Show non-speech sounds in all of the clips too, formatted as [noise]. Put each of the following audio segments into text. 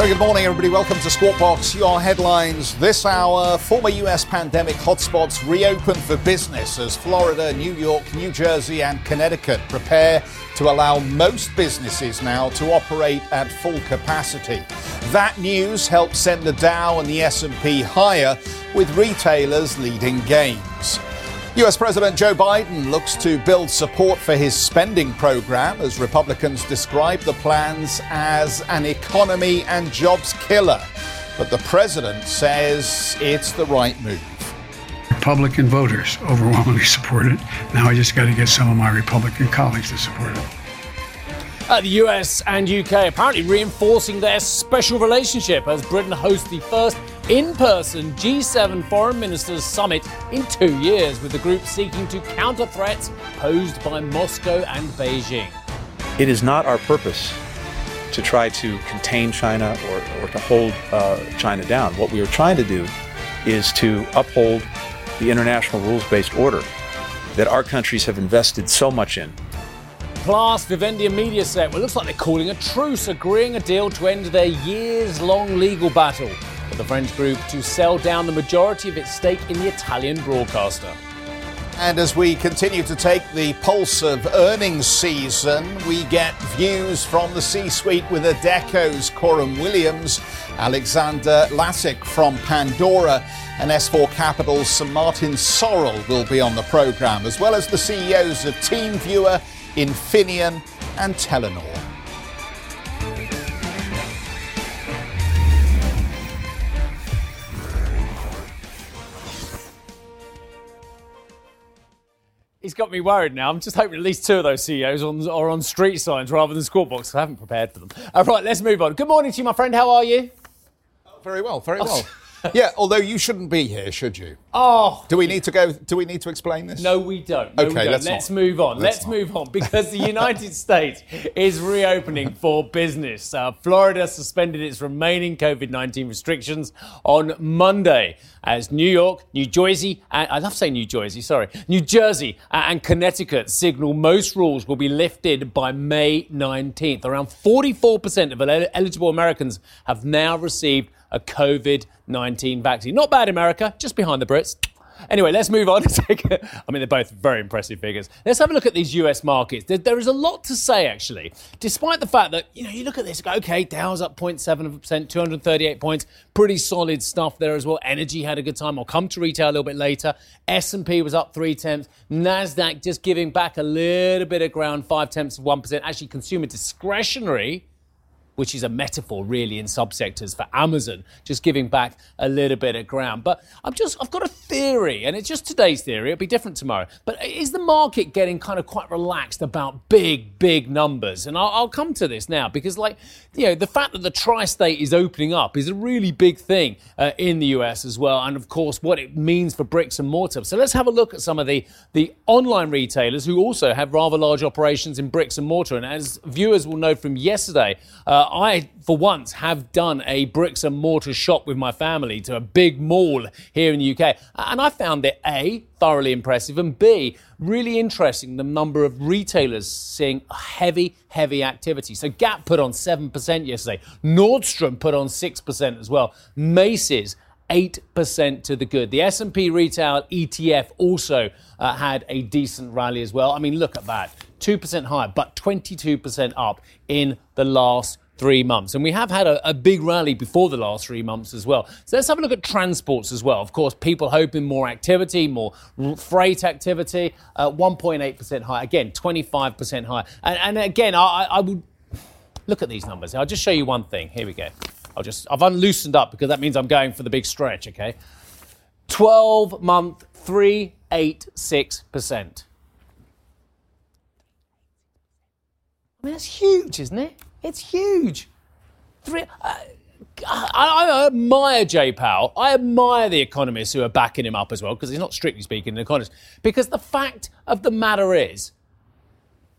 Very good morning, everybody. Welcome to Squawk Box. Your headlines this hour. Former US pandemic hotspots reopen for business as Florida, New York, New Jersey, and Connecticut prepare to allow most businesses now to operate at full capacity. That news helped send the Dow and the S&P higher with retailers leading gains. US President Joe Biden looks to build support for his spending program as Republicans describe the plans as an economy and jobs killer. But the president says it's the right move. Republican voters overwhelmingly support it. Now I just got to get some of my Republican colleagues to support it. Uh, the US and UK apparently reinforcing their special relationship as Britain hosts the first in person G7 Foreign Ministers Summit in two years, with the group seeking to counter threats posed by Moscow and Beijing. It is not our purpose to try to contain China or, or to hold uh, China down. What we are trying to do is to uphold the international rules based order that our countries have invested so much in. Plus, Vivendi and Mediaset, well, it looks like they're calling a truce, agreeing a deal to end their years long legal battle with the French group to sell down the majority of its stake in the Italian broadcaster. And as we continue to take the pulse of earnings season, we get views from the C suite with Adecco's Coram Williams, Alexander Lacik from Pandora, and S4 Capital's Sir Martin Sorrell will be on the programme, as well as the CEOs of TeamViewer, Infineon, and Telenor. He's got me worried now. I'm just hoping at least two of those CEOs on, are on street signs rather than squawk box. I haven't prepared for them. All right, let's move on. Good morning to you, my friend. How are you? Very well, very oh, well. [laughs] [laughs] yeah, although you shouldn't be here, should you? Oh, Do we need to go? Do we need to explain this? No, we don't. No, we Okay, don't. let's Let's, move on. Let's Let's, move on because the United [laughs] States is reopening for business. Uh, Florida suspended its remaining COVID 19 restrictions on Monday as New York, New Jersey, and I love saying New Jersey, sorry, New Jersey uh, and Connecticut signal most rules will be lifted by May 19th. Around 44% of el- eligible Americans have now received a COVID 19 vaccine. Not bad, America, just behind the Brits. Anyway, let's move on. [laughs] I mean, they're both very impressive figures. Let's have a look at these US markets. There, there is a lot to say, actually, despite the fact that, you know, you look at this, okay, Dow's up 0.7%, 238 points, pretty solid stuff there as well. Energy had a good time. I'll come to retail a little bit later. S&P was up three tenths. NASDAQ just giving back a little bit of ground, five tenths of 1%. Actually, consumer discretionary which is a metaphor really in subsectors for Amazon, just giving back a little bit of ground. But I'm just, I've got a theory, and it's just today's theory. It'll be different tomorrow. But is the market getting kind of quite relaxed about big, big numbers? And I'll, I'll come to this now because, like, you know, the fact that the tri-state is opening up is a really big thing uh, in the US as well, and of course what it means for bricks and mortar. So let's have a look at some of the the online retailers who also have rather large operations in bricks and mortar. And as viewers will know from yesterday, uh, I, for once, have done a bricks and mortar shop with my family to a big mall here in the UK. And I found it A, thoroughly impressive, and B, really interesting the number of retailers seeing heavy, heavy activity. So Gap put on 7% yesterday, Nordstrom put on 6% as well, Macy's 8% to the good. The S&P retail ETF also uh, had a decent rally as well. I mean, look at that. 2% higher, but 22% up in the last three months. And we have had a, a big rally before the last three months as well. So let's have a look at transports as well. Of course, people hoping more activity, more freight activity, uh, 1.8% higher. Again, 25% higher. And, and again, I, I would look at these numbers. I'll just show you one thing. Here we go. I'll just, I've unloosened up because that means I'm going for the big stretch, okay? 12 month, 386%. I mean, that's huge, isn't it? It's huge. Three, uh, I, I admire Jay Powell. I admire the economists who are backing him up as well, because he's not strictly speaking an economist. Because the fact of the matter is,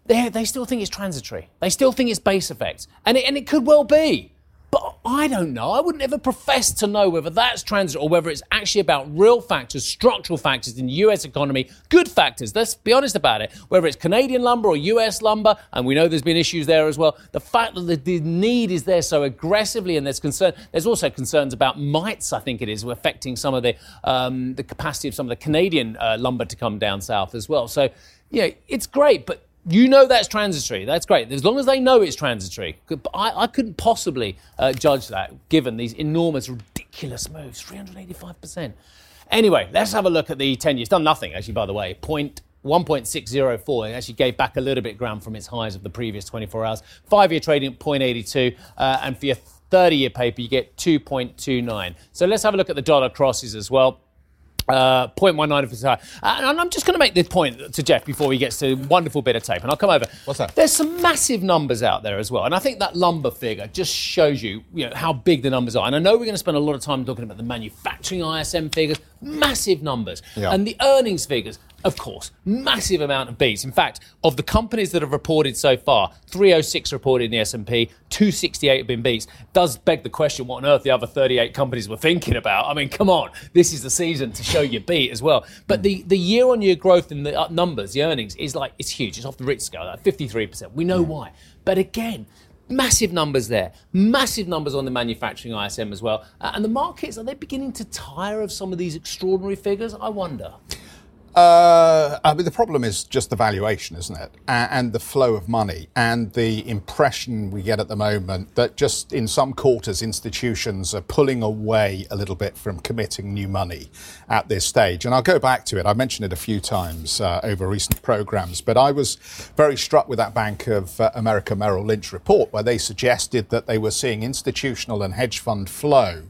they, they still think it's transitory. They still think it's base effects. And it, and it could well be. But I don't know. I wouldn't ever profess to know whether that's transitory or whether it's actually about real factors, structural factors in the US economy, good factors. Let's be honest about it. Whether it's Canadian lumber or US lumber, and we know there's been issues there as well. The fact that the, the need is there so aggressively, and there's concern. There's also concerns about mites. I think it is affecting some of the um, the capacity of some of the Canadian uh, lumber to come down south as well. So, yeah, it's great, but you know that's transitory. That's great. As long as they know it's transitory. I, I couldn't possibly uh, judge that given these enormous, ridiculous moves 385%. Anyway, let's have a look at the 10 years. Done nothing, actually, by the way. Point 1.604. It actually gave back a little bit ground from its highs of the previous 24 hours. Five year trading at 0.82. Uh, and for your 30 year paper, you get 2.29. So let's have a look at the dollar crosses as well. Uh, 0.19 of high. And I'm just going to make this point to Geoff before he gets to a wonderful bit of tape. And I'll come over. What's that? There's some massive numbers out there as well. And I think that lumber figure just shows you, you know, how big the numbers are. And I know we're going to spend a lot of time talking about the manufacturing ISM figures, massive numbers. Yeah. And the earnings figures, of course, massive amount of beats. In fact, of the companies that have reported so far, 306 reported in the S&P, 268 have been beats. Does beg the question what on earth the other 38 companies were thinking about. I mean, come on, this is the season to show your beat as well. But the, the year-on-year growth in the uh, numbers, the earnings, is like, it's huge. It's off the Richter scale, like 53%. We know why. But again, massive numbers there, massive numbers on the manufacturing ISM as well. Uh, and the markets, are they beginning to tire of some of these extraordinary figures? I wonder. Uh, I mean, the problem is just the valuation, isn't it? And, the flow of money, and the impression we get at the moment that just in some quarters, institutions are pulling away a little bit from committing new money at this stage. And I'll go back to it. I mentioned it a few times uh, over recent programs, but I was very struck with that Bank of uh, America Merrill Lynch report where they suggested that they were seeing institutional and hedge fund flow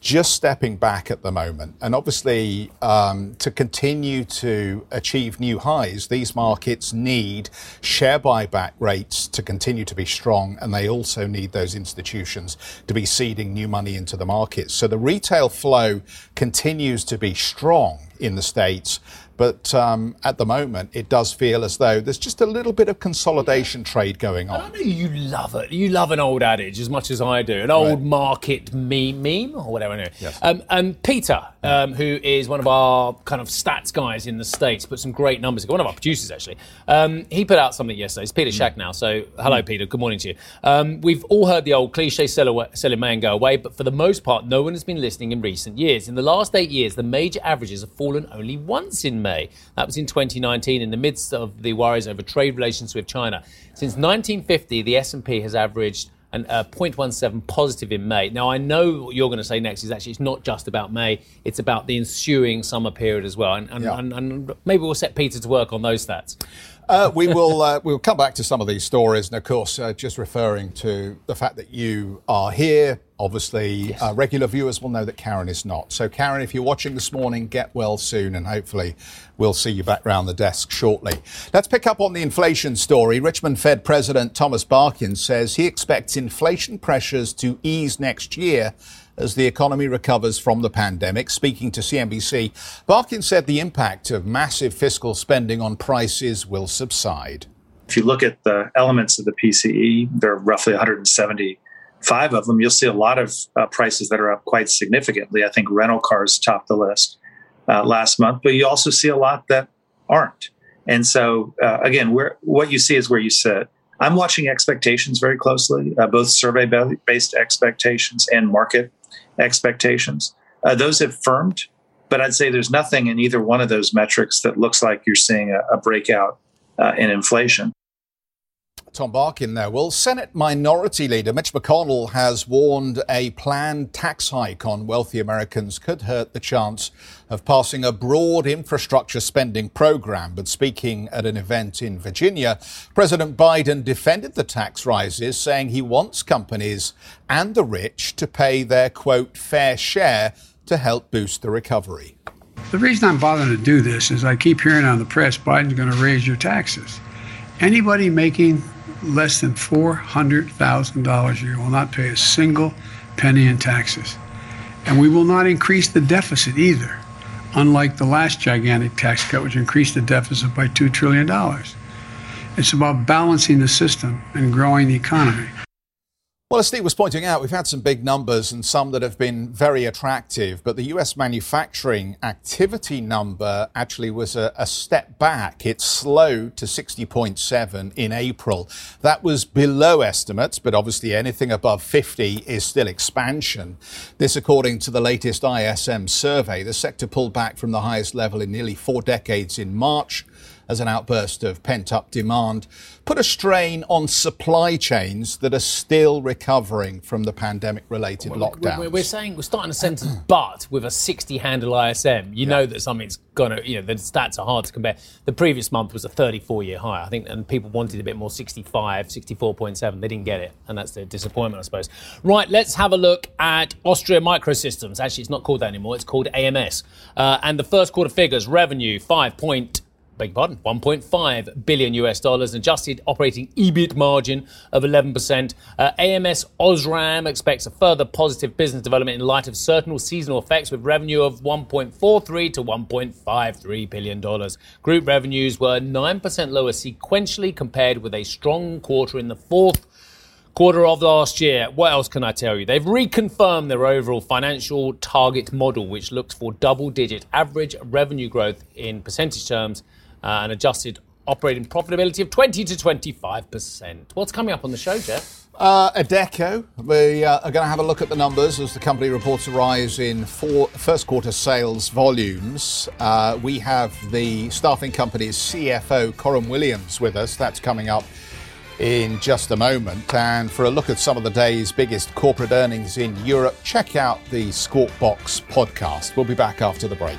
just stepping back at the moment. And obviously, um, to continue to achieve new highs, these markets need share buyback rates to continue to be strong. And they also need those institutions to be seeding new money into the markets. So the retail flow continues to be strong in the States. But um, at the moment, it does feel as though there's just a little bit of consolidation trade going on. I know you love it. You love an old adage as much as I do, an old market meme, meme or whatever. Anyway. Yes. Um, and Peter, um, who is one of our kind of stats guys in the States, put some great numbers. One of our producers, actually. Um, he put out something yesterday. It's Peter Schacknow. So, hello, Peter. Good morning to you. Um, we've all heard the old cliche sell, away, sell May go away, but for the most part, no one has been listening in recent years. In the last eight years, the major averages have fallen only once in May. That was in 2019, in the midst of the worries over trade relations with China. Since 1950, the S&P has averaged an uh, 0.17 positive in May. Now, I know what you're going to say next is actually it's not just about May, it's about the ensuing summer period as well. And, and, Yeah. and, and maybe we'll set Peter to work on those stats. Uh, we will uh, we'll come back to some of these stories, and of course, uh, just referring to the fact that you are here. Obviously, uh, regular viewers will know that Karen is not. So, Karen, if you're watching this morning, get well soon, and hopefully, we'll see you back round the desk shortly. Let's pick up on the inflation story. Richmond Fed President Thomas Barkin says he expects inflation pressures to ease next year as the economy recovers from the pandemic. Speaking to CNBC, Barkin said the impact of massive fiscal spending on prices will subside. If you look at the elements of the PCE, there are roughly 175 of them. You'll see a lot of uh, prices that are up quite significantly. I think rental cars topped the list uh, last month, but you also see a lot that aren't. And so, uh, again, where, what you see is where you sit. I'm watching expectations very closely, uh, both survey based expectations and market expectations. Uh, those have firmed, but I'd say there's nothing in either one of those metrics that looks like you're seeing a, a breakout uh, in inflation. Tom Barkin there. Well, Senate Minority Leader Mitch McConnell has warned a planned tax hike on wealthy Americans could hurt the chance of passing a broad infrastructure spending program. But speaking at an event in Virginia, President Biden defended the tax rises, saying he wants companies and the rich to pay their quote fair share to help boost the recovery. The reason I'm bothering to do this is I keep hearing on the press Biden's going to raise your taxes. Anybody making less than $400,000 a year will not pay a single penny in taxes. And we will not increase the deficit either, unlike the last gigantic tax cut, which increased the deficit by $2 trillion. It's about balancing the system and growing the economy. Well, as Steve was pointing out, we've had some big numbers and some that have been very attractive, but the US manufacturing activity number actually was a, a, step back. It slowed to 60.7 in April. That was below estimates, but obviously anything above 50 is still expansion. This, according to the latest ISM survey, the sector pulled back from the highest level in nearly four decades in March as an outburst of pent up demand put a strain on supply chains that are still recovering from the pandemic related lockdowns. We're saying we're starting a sentence, [clears throat] but with a 60 handle ISM, you yeah. know that something's going to, you know, the stats are hard to compare. The previous month was a 34 year high, I think, and people wanted a bit more 65, 64.7. They didn't get it, and that's the disappointment, I suppose. Right, let's have a look at Austria Microsystems. Actually, it's not called that anymore, it's called AMS. Uh, and the first quarter figures revenue 5 beg pardon, 1.5 billion US dollars, adjusted operating EBIT margin of 11%. Uh, AMS Osram expects a further positive business development in light of certain seasonal effects with revenue of 1.43 to 1.53 billion dollars. Group revenues were 9% lower sequentially compared with a strong quarter in the fourth quarter of last year. What else can I tell you? They've reconfirmed their overall financial target model, which looks for double digit average revenue growth in percentage terms uh, an adjusted operating profitability of 20 to 25%. What's coming up on the show, Geoff? Uh, Adecco, we uh, are going to have a look at the numbers as the company reports a rise in four, first quarter sales volumes. Uh, we have the staffing company's CFO, Coram Williams, with us. That's coming up in just a moment. And for a look at some of the day's biggest corporate earnings in Europe, check out the Squawk Box podcast. We'll be back after the break.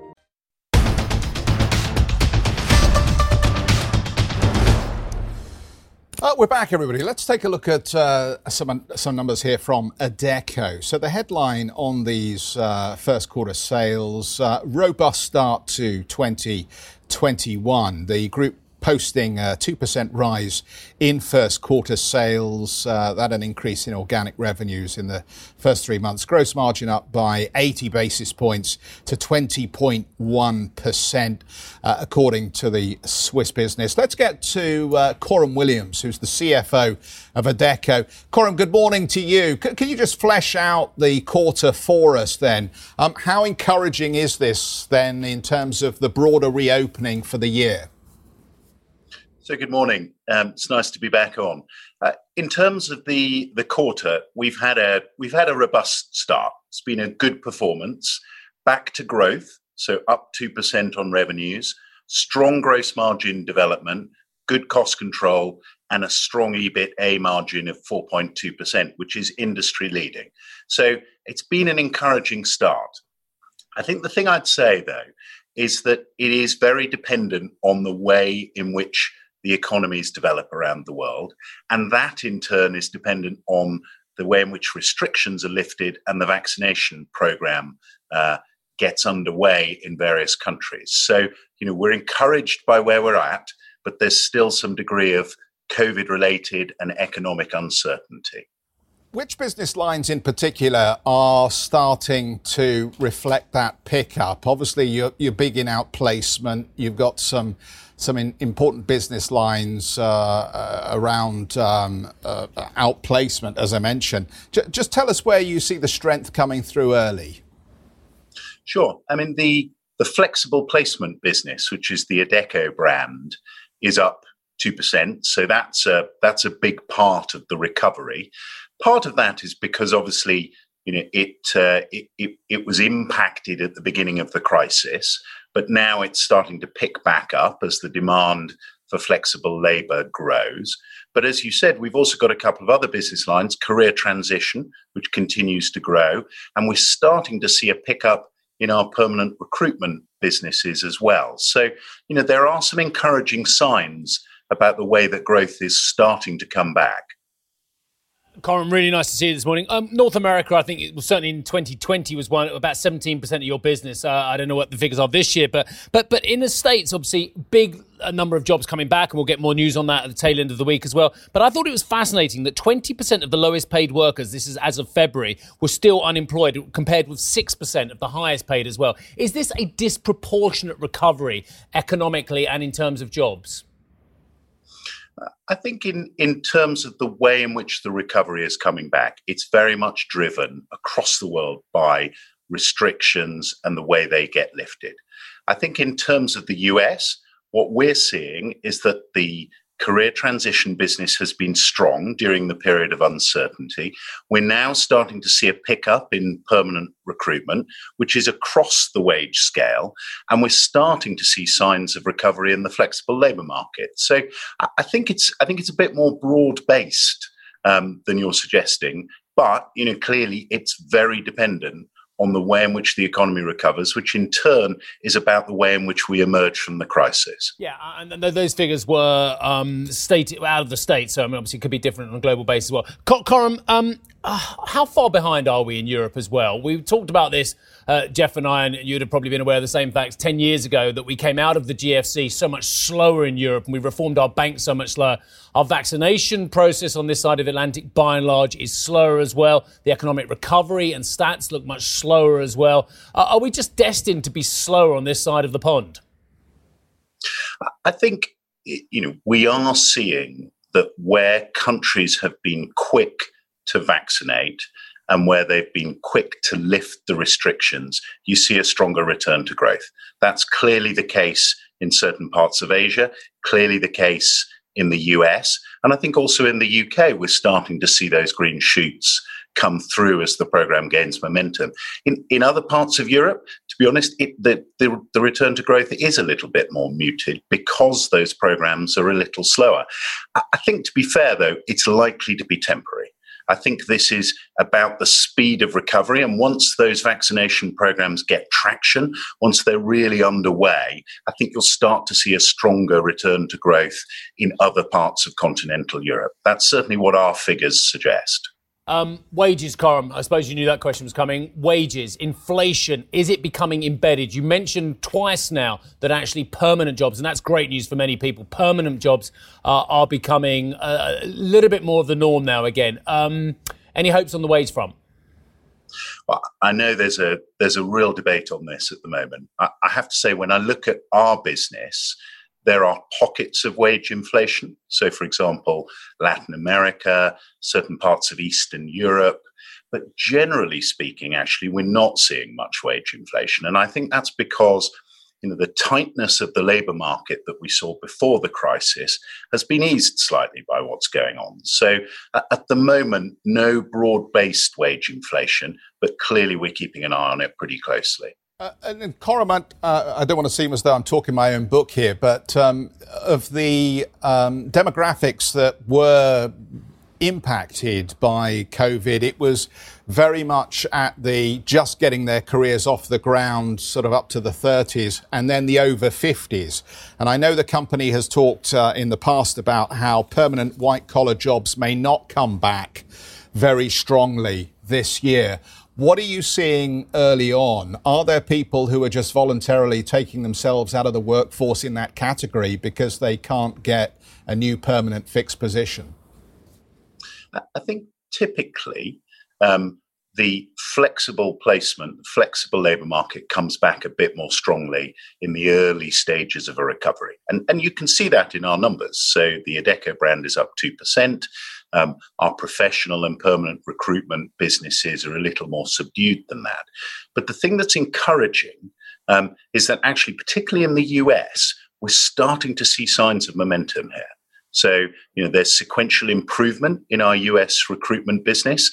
Uh, we're back, everybody. Let's take a look at uh, some some numbers here from Adecco. So the headline on these uh, first quarter sales: uh, robust start to 2021. The group posting a 2% rise in first quarter sales. Uh, that an increase in organic revenues in the first three months. Gross margin up by 80 basis points to 20.1%, uh, according to the Swiss business. Let's get to uh, Coram Williams, who's the CFO of Adecco. Coram, good morning to you. C- can you just flesh out the quarter for us then? Um, how encouraging is this then in terms of the broader reopening for the year? So good morning. Um, it's nice to be back on. Uh, in terms of the the quarter, we've had a we've had a robust start. It's been a good performance, back to growth, so up two percent on revenues, strong gross margin development, good cost control, and a strong EBITA margin of four point two percent, which is industry leading. So it's been an encouraging start. I think the thing I'd say though is that it is very dependent on the way in which the economies develop around the world. And that in turn is dependent on the way in which restrictions are lifted and the vaccination program uh, gets underway in various countries. So, you know, we're encouraged by where we're at, but there's still some degree of COVID related and economic uncertainty. Which business lines in particular are starting to reflect that pickup? Obviously, you're, you're big in outplacement. You've got some some in, important business lines uh, uh, around um, uh, outplacement, as I mentioned. J- just tell us where you see the strength coming through early. Sure. I mean, the, the flexible placement business, which is the Adecco brand, is up 2%. So that's a, that's a big part of the recovery. Part of that is because obviously you know it, uh, it, it, it was impacted at the beginning of the crisis but now it's starting to pick back up as the demand for flexible labor grows. But as you said, we've also got a couple of other business lines career transition, which continues to grow. And we're starting to see a pickup in our permanent recruitment businesses as well. So, you know, there are some encouraging signs about the way that growth is starting to come back. Coram, really nice to see you this morning. Um, North America, I think it was certainly in 2020 was one about 17% of your business. Uh, I don't know what the figures are this year, but but but in the states, obviously, big a number of jobs coming back, and we'll get more news on that at the tail end of the week as well. But I thought it was fascinating that 20% of the lowest paid workers, this is as of February, were still unemployed, compared with 6% of the highest paid as well. Is this a disproportionate recovery economically and in terms of jobs? I think in, in terms of the way in which the recovery is coming back, it's very much driven across the world by restrictions and the way they get lifted. I think in terms of the US, what we're seeing is that the career transition business has been strong during the period of uncertainty. We're now starting to see a pickup in permanent recruitment, which is across the wage scale. And we're starting to see signs of recovery in the flexible labor market. So I think it's I think it's a bit more broad based um, than you're suggesting. But you know, clearly it's very dependent on the way in which the economy recovers, which in turn is about the way in which we emerge from the crisis. Yeah, and those figures were um, state out of the state, so I mean, obviously it could be different on a global basis as well. Coram, um, uh, how far behind are we in Europe as well? We talked about this, uh, Geoff and I, and you'd have probably been aware of the same facts 10 years ago that we came out of the GFC so much slower in Europe and we reformed our banks so much slower. Our vaccination process on this side of the Atlantic, by and large, is slower as well. The economic recovery and stats look much slower as well. Uh, are we just destined to be slower on this side of the pond? I think, you know, we are seeing that where countries have been quick to vaccinate and where they've been quick to lift the restrictions, you see a stronger return to growth. That's clearly the case in certain parts of Asia, clearly the case in the US. And I think also in the UK, we're starting to see those green shoots come through as the program gains momentum. In, in other parts of Europe, to be honest, it, the, the, the return to growth is a little bit more muted because those programs are a little slower. I, I think, to be fair, though, it's likely to be temporary. I think this is about the speed of recovery. And once those vaccination programs get traction, once they're really underway, I think you'll start to see a stronger return to growth in other parts of continental Europe. That's certainly what our figures suggest. Um, wages, Coram, I suppose you knew that question was coming. Wages, inflation, is it becoming embedded? You mentioned twice now that actually permanent jobs, and that's great news for many people, permanent jobs uh, are becoming a, a, little bit more of the norm now again. Um, any hopes on the wage front? Well, I know there's a there's a real debate on this at the moment. I, I have to say, when I look at our business, there are pockets of wage inflation. So, for example, Latin America, certain parts of Eastern Europe. But generally speaking, actually, we're not seeing much wage inflation. And I think that's because you know, the tightness of the labor market that we saw before the crisis has been eased slightly by what's going on. So at the moment, no broad based wage inflation, but clearly we're keeping an eye on it pretty closely. Uh, and Coram, uh, I don't want to seem as though I'm talking my own book here, but um, of the um, demographics that were impacted by COVID, it was very much at the just getting their careers off the ground, sort of up to the 30s, and then the over 50s. And I know the company has talked uh, in the past about how permanent white collar jobs may not come back very strongly this year. What are you seeing early on? Are there people who are just voluntarily taking themselves out of the workforce in that category because they can't get a new permanent fixed position? I think typically um, the flexible placement, flexible labour market comes back a bit more strongly in the early stages of a recovery. And, and you can see that in our numbers. So the Adecco brand is up 2%. Um, our professional and permanent recruitment businesses are a little more subdued than that. But the thing that's encouraging um, is that actually, particularly in the US, we're starting to see signs of momentum here. So, you know, there's sequential improvement in our US recruitment business.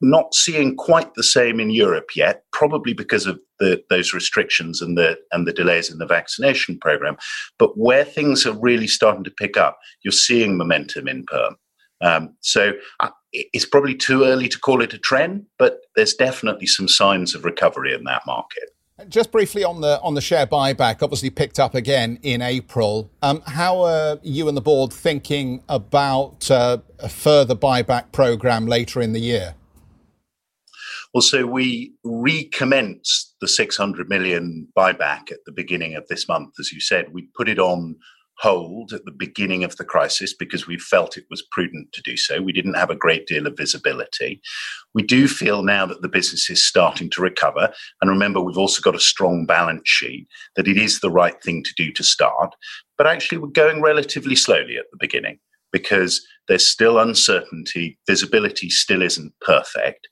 Not seeing quite the same in Europe yet, probably because of the, those restrictions and the and the delays in the vaccination program. But where things are really starting to pick up, you're seeing momentum in perm. Um, so uh, it's probably too early to call it a trend, but there's definitely some signs of recovery in that market. Just briefly on the on the share buyback, obviously picked up again in April. Um, how are you and the board thinking about uh, a further buyback program later in the year? Well, so we recommenced the 600 million buyback at the beginning of this month. As you said, we put it on hold at the beginning of the crisis because we felt it was prudent to do so. We didn't have a great deal of visibility. We do feel now that the business is starting to recover. And remember, we've also got a strong balance sheet that it is the right thing to do to start. But actually, we're going relatively slowly at the beginning because there's still uncertainty, visibility still isn't perfect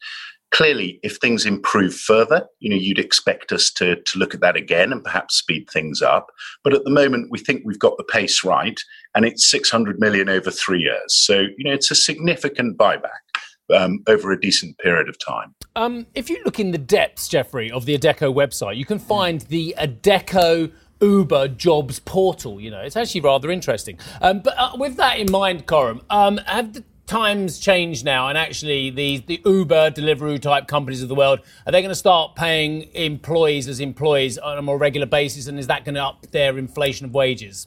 clearly if things improve further you know you'd expect us to to look at that again and perhaps speed things up but at the moment we think we've got the pace right and it's 600 million over 3 years so you know it's a significant buyback um, over a decent period of time. Um, if you look in the depths, Geoffrey, of the Adecco website, you can find the Adecco Uber jobs portal. You know, it's actually rather interesting. Um, but uh, with that in mind, Coram, um, have the times change now, and actually the the Uber, Deliveroo type companies of the world are they going to start paying employees as employees on a more regular basis, and is that going to up their inflation of wages?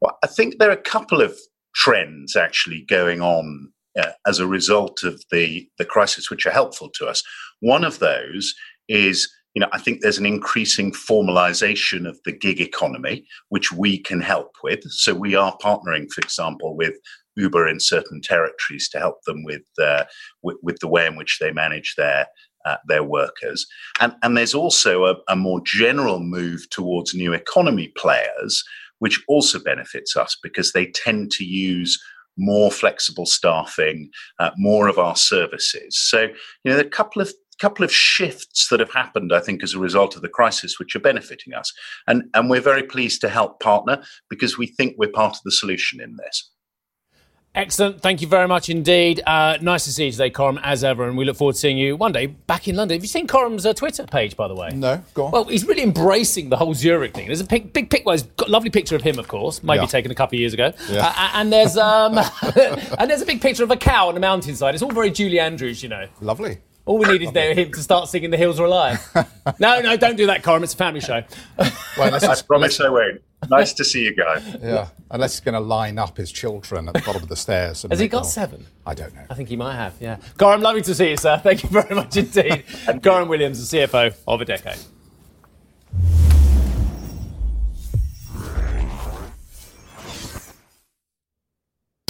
Well, I think there are a couple of trends actually going on uh, as a result of the the crisis, which are helpful to us. One of those is you know, I think there's an increasing formalization of the gig economy, which we can help with. So we are partnering, for example, with Uber in certain territories to help them with uh, with, the way in which they manage their uh, their workers. And, and there's also a, a, more general move towards new economy players, which also benefits us because they tend to use more flexible staffing, uh, more of our services. So, you know, a couple of couple of shifts that have happened, I think, as a result of the crisis, which are benefiting us. And, and we're very pleased to help partner because we think we're part of the solution in this. Excellent. Thank you very much indeed. Uh, nice to see you today, Coram, as ever, and we look forward to seeing you one day back in London. Have you seen Coram's uh, Twitter page, by the way? No, go on. Well, he's really embracing the whole Zurich thing. There's a big, big pic. Well, he's got a lovely picture of him, of course, maybe yeah. taken a couple of years ago. Yeah. Uh, and there's um, [laughs] and there's a big picture of a cow on the mountainside. It's all very Julie Andrews, you know. Lovely. All we need is there him to start singing "The Hills Are Alive." [laughs] no, no, don't do that, Coram. It's a family show. well, I promise I won't. Nice to see you guys. Yeah, unless he's going to line up his children at the bottom of the stairs. Has he got seven? I don't know. I think he might have. Yeah, Coram, lovely to see you, sir. Thank you very much indeed. [laughs] Coram Williams, the CFO of Adecco.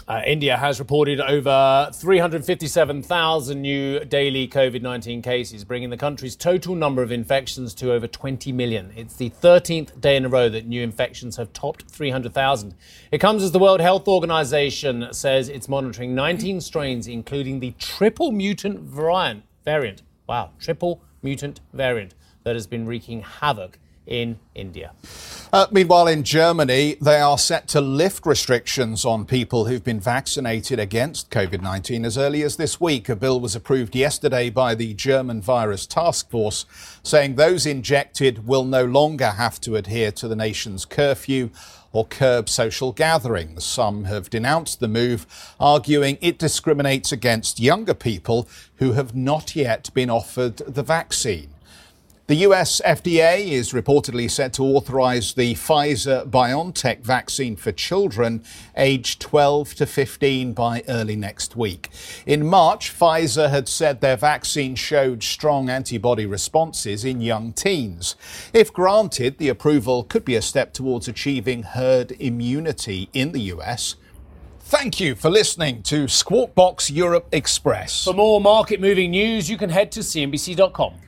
Uh, India has reported over 357,000 new daily COVID 19 cases, bringing the country's total number of infections to over 20 million. It's the 13th day in a row that new infections have topped 300,000. It comes as the World Health Organization says it's monitoring 19 strains, including the triple mutant variant. variant. Wow, triple mutant variant that has been wreaking havoc in India. Uh, meanwhile, in Germany, they are set to lift restrictions on people who've been vaccinated against COVID 19 as early as this week. A bill was approved yesterday by the German Virus Task Force, saying those injected will no longer have to adhere to the nation's curfew or curb social gatherings. Some have denounced the move, arguing it discriminates against younger people who have not yet been offered the vaccine. The US FDA is reportedly set to authorize the Pfizer BioNTech vaccine for children aged 12 to 15 by early next week. In March, Pfizer had said their vaccine showed strong antibody responses in young teens. If granted, the approval could be a step towards achieving herd immunity in the US. Thank you for listening to Squawk Box Europe Express. For more market moving news, you can head to CNBC.com.